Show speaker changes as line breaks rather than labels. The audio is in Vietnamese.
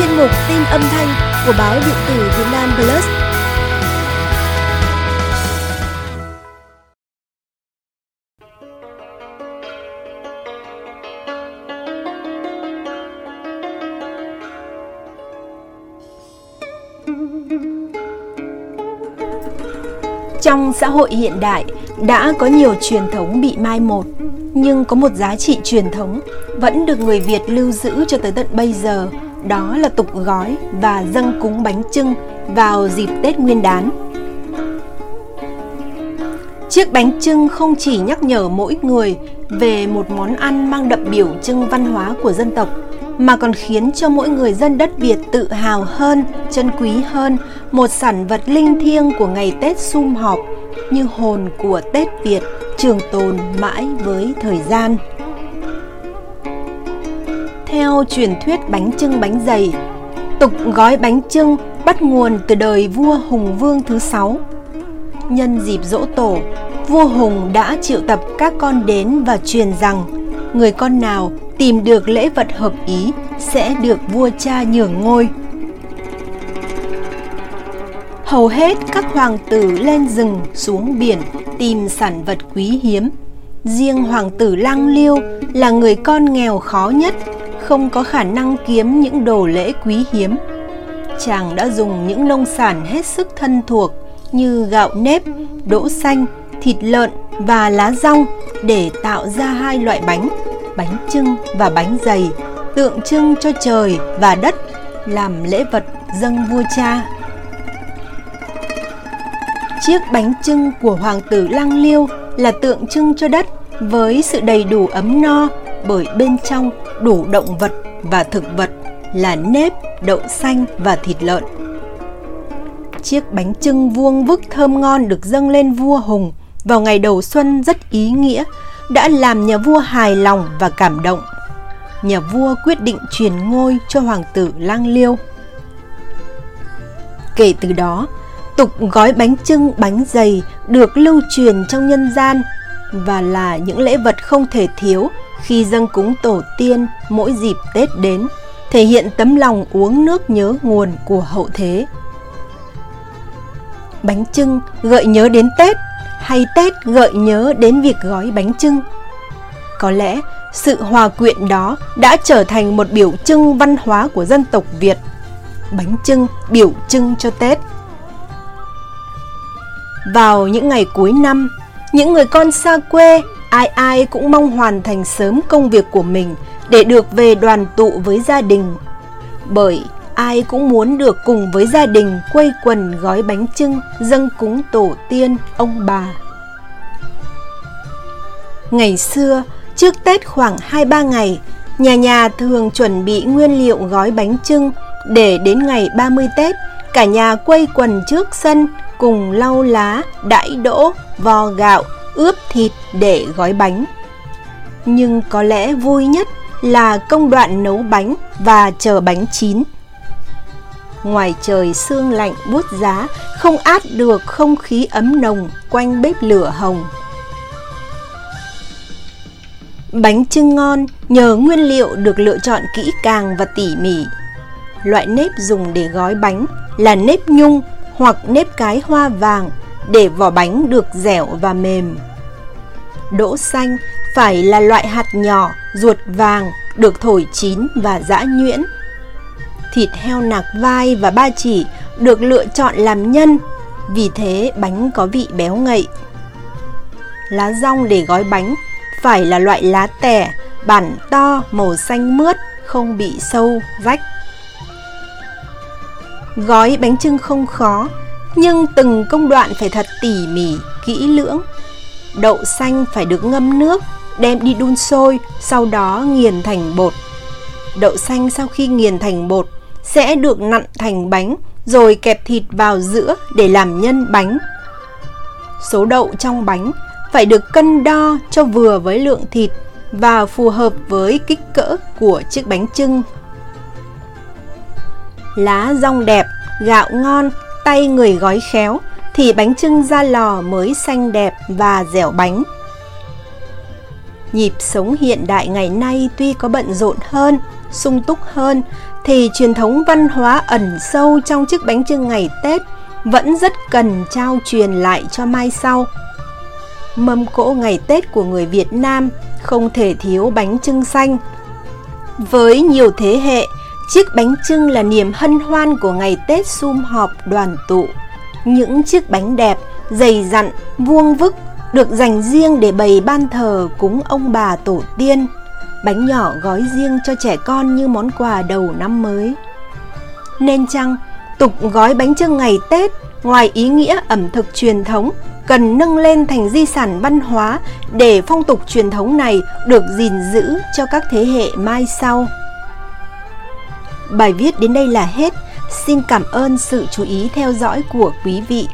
chuyên mục tin âm thanh của báo điện tử Việt Nam Plus. Trong xã hội hiện đại đã có nhiều truyền thống bị mai một, nhưng có một giá trị truyền thống vẫn được người Việt lưu giữ cho tới tận bây giờ, đó là tục gói và dâng cúng bánh trưng vào dịp Tết Nguyên đán. Chiếc bánh trưng không chỉ nhắc nhở mỗi người về một món ăn mang đậm biểu trưng văn hóa của dân tộc, mà còn khiến cho mỗi người dân đất Việt tự hào hơn, trân quý hơn một sản vật linh thiêng của ngày Tết sum họp như hồn của Tết Việt trường tồn mãi với thời gian. Theo truyền thuyết bánh trưng bánh dày, tục gói bánh trưng bắt nguồn từ đời vua Hùng Vương thứ sáu. Nhân dịp dỗ tổ, vua Hùng đã triệu tập các con đến và truyền rằng người con nào tìm được lễ vật hợp ý sẽ được vua cha nhường ngôi. Hầu hết các hoàng tử lên rừng xuống biển tìm sản vật quý hiếm. Riêng hoàng tử Lang Liêu là người con nghèo khó nhất, không có khả năng kiếm những đồ lễ quý hiếm. Chàng đã dùng những nông sản hết sức thân thuộc như gạo nếp, đỗ xanh, thịt lợn và lá rong để tạo ra hai loại bánh, bánh trưng và bánh dày, tượng trưng cho trời và đất làm lễ vật dâng vua cha. Chiếc bánh trưng của hoàng tử Lăng Liêu là tượng trưng cho đất với sự đầy đủ ấm no bởi bên trong đủ động vật và thực vật là nếp, đậu xanh và thịt lợn. Chiếc bánh trưng vuông vức thơm ngon được dâng lên vua Hùng vào ngày đầu xuân rất ý nghĩa, đã làm nhà vua hài lòng và cảm động. Nhà vua quyết định truyền ngôi cho hoàng tử Lang Liêu. Kể từ đó, tục gói bánh trưng bánh dày được lưu truyền trong nhân gian và là những lễ vật không thể thiếu khi dâng cúng tổ tiên mỗi dịp Tết đến, thể hiện tấm lòng uống nước nhớ nguồn của hậu thế. Bánh trưng gợi nhớ đến Tết hay Tết gợi nhớ đến việc gói bánh trưng. Có lẽ sự hòa quyện đó đã trở thành một biểu trưng văn hóa của dân tộc Việt. Bánh trưng biểu trưng cho Tết. Vào những ngày cuối năm, những người con xa quê, ai ai cũng mong hoàn thành sớm công việc của mình để được về đoàn tụ với gia đình. Bởi ai cũng muốn được cùng với gia đình quây quần gói bánh trưng dâng cúng tổ tiên, ông bà. Ngày xưa, trước Tết khoảng 2-3 ngày, nhà nhà thường chuẩn bị nguyên liệu gói bánh trưng để đến ngày 30 Tết, cả nhà quây quần trước sân cùng lau lá, đãi đỗ, vo gạo, ướp thịt để gói bánh. Nhưng có lẽ vui nhất là công đoạn nấu bánh và chờ bánh chín. Ngoài trời sương lạnh buốt giá, không át được không khí ấm nồng quanh bếp lửa hồng. Bánh trưng ngon nhờ nguyên liệu được lựa chọn kỹ càng và tỉ mỉ. Loại nếp dùng để gói bánh là nếp nhung hoặc nếp cái hoa vàng để vỏ bánh được dẻo và mềm. Đỗ xanh phải là loại hạt nhỏ, ruột vàng, được thổi chín và giã nhuyễn. Thịt heo nạc vai và ba chỉ được lựa chọn làm nhân, vì thế bánh có vị béo ngậy. Lá rong để gói bánh phải là loại lá tẻ, bản to, màu xanh mướt, không bị sâu, rách. Gói bánh trưng không khó, nhưng từng công đoạn phải thật tỉ mỉ, kỹ lưỡng. Đậu xanh phải được ngâm nước, đem đi đun sôi, sau đó nghiền thành bột. Đậu xanh sau khi nghiền thành bột sẽ được nặn thành bánh rồi kẹp thịt vào giữa để làm nhân bánh. Số đậu trong bánh phải được cân đo cho vừa với lượng thịt và phù hợp với kích cỡ của chiếc bánh trưng. Lá rong đẹp, gạo ngon, tay người gói khéo thì bánh trưng ra lò mới xanh đẹp và dẻo bánh. Nhịp sống hiện đại ngày nay tuy có bận rộn hơn, sung túc hơn, thì truyền thống văn hóa ẩn sâu trong chiếc bánh trưng ngày Tết vẫn rất cần trao truyền lại cho mai sau. Mâm cỗ ngày Tết của người Việt Nam không thể thiếu bánh trưng xanh. Với nhiều thế hệ, chiếc bánh trưng là niềm hân hoan của ngày Tết sum họp đoàn tụ. Những chiếc bánh đẹp, dày dặn, vuông vức được dành riêng để bày ban thờ cúng ông bà tổ tiên. Bánh nhỏ gói riêng cho trẻ con như món quà đầu năm mới. Nên chăng, tục gói bánh trưng ngày Tết ngoài ý nghĩa ẩm thực truyền thống cần nâng lên thành di sản văn hóa để phong tục truyền thống này được gìn giữ cho các thế hệ mai sau. Bài viết đến đây là hết. Xin cảm ơn sự chú ý theo dõi của quý vị.